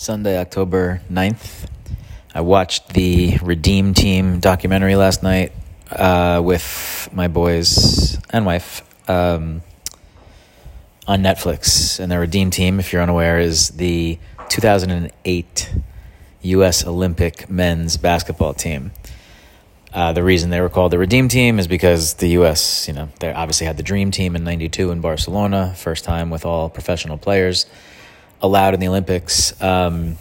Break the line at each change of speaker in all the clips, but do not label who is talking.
Sunday, October 9th. I watched the Redeem Team documentary last night uh, with my boys and wife um, on Netflix. And the Redeem Team, if you're unaware, is the 2008 U.S. Olympic men's basketball team. Uh, the reason they were called the Redeem Team is because the U.S., you know, they obviously had the Dream Team in '92 in Barcelona, first time with all professional players allowed in the Olympics. Um,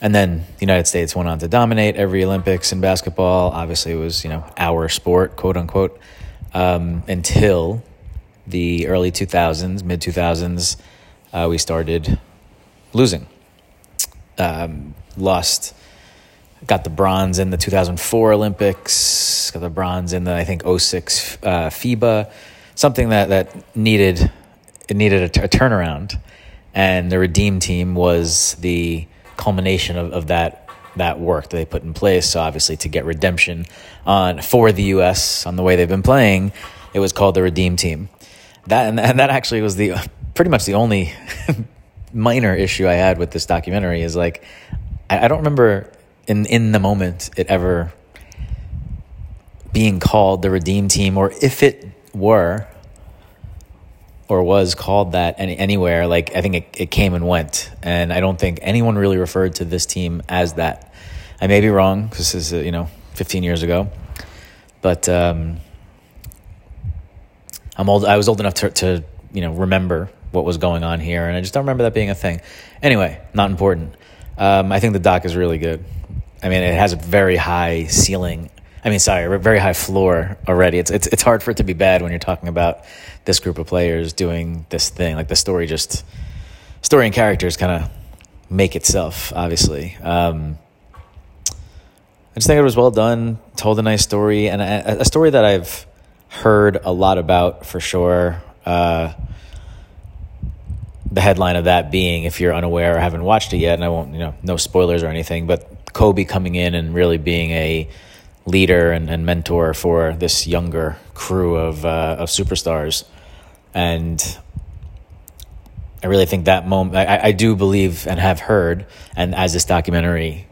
and then the United States went on to dominate every Olympics in basketball. Obviously, it was you know our sport, quote unquote, um, until the early 2000s, mid 2000s. Uh, we started losing. Um, lost got the bronze in the 2004 Olympics, got the bronze in the I think 06 uh, FIBA, something that that needed it needed a, t- a turnaround, and the Redeem team was the culmination of, of that that work that they put in place. So obviously to get redemption on for the U.S. on the way they've been playing, it was called the Redeem team. That and, and that actually was the pretty much the only minor issue I had with this documentary is like I, I don't remember in in the moment it ever being called the redeem team or if it were or was called that any, anywhere like i think it, it came and went. And i don't think anyone really referred to this team as that. I may be wrong this is you know 15 years ago. But um, i'm old i was old enough to, to you know remember what was going on here. And i just don't remember that being a thing. Anyway not important. Um, i think the doc is really good. I mean, it has a very high ceiling. I mean, sorry, very high floor already. It's it's it's hard for it to be bad when you're talking about this group of players doing this thing. Like the story, just story and characters kind of make itself. Obviously, um, I just think it was well done. Told a nice story and a, a story that I've heard a lot about for sure. Uh, the headline of that being, if you're unaware or haven't watched it yet, and I won't, you know, no spoilers or anything, but Kobe coming in and really being a leader and, and mentor for this younger crew of uh, of superstars, and I really think that moment. I, I do believe and have heard, and as this documentary,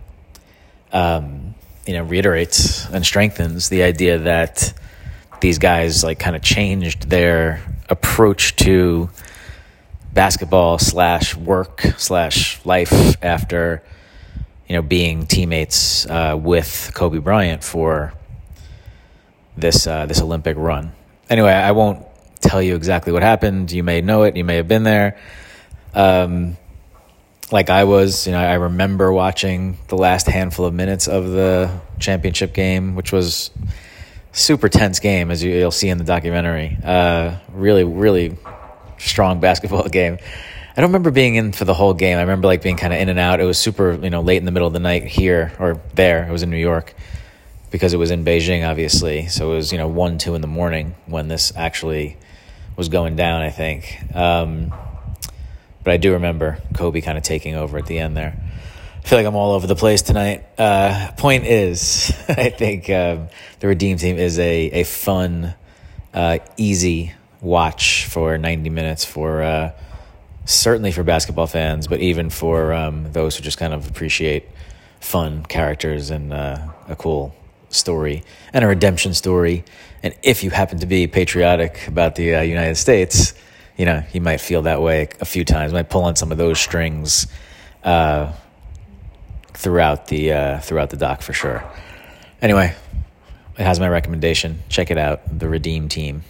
um, you know, reiterates and strengthens the idea that these guys like kind of changed their approach to basketball slash work slash life after you know, being teammates uh, with Kobe Bryant for this uh, this Olympic run. Anyway, I won't tell you exactly what happened. You may know it. You may have been there. Um, like I was, you know, I remember watching the last handful of minutes of the championship game, which was super tense game, as you, will see in the documentary. Uh, really, really strong basketball game. I don't remember being in for the whole game. I remember like being kind of in and out. It was super, you know, late in the middle of the night here or there. It was in New York because it was in Beijing, obviously. So it was, you know, one, two in the morning when this actually was going down. I think, um, but I do remember Kobe kind of taking over at the end there. I feel like I'm all over the place tonight. Uh, point is, I think um, the Redeem Team is a a fun, uh, easy watch for 90 minutes for. Uh, certainly for basketball fans, but even for um, those who just kind of appreciate fun characters and uh, a cool story and a redemption story. And if you happen to be patriotic about the uh, United States, you know, you might feel that way a few times, might pull on some of those strings uh, throughout the uh, throughout the doc for sure. Anyway, it has my recommendation. Check it out, the Redeem Team.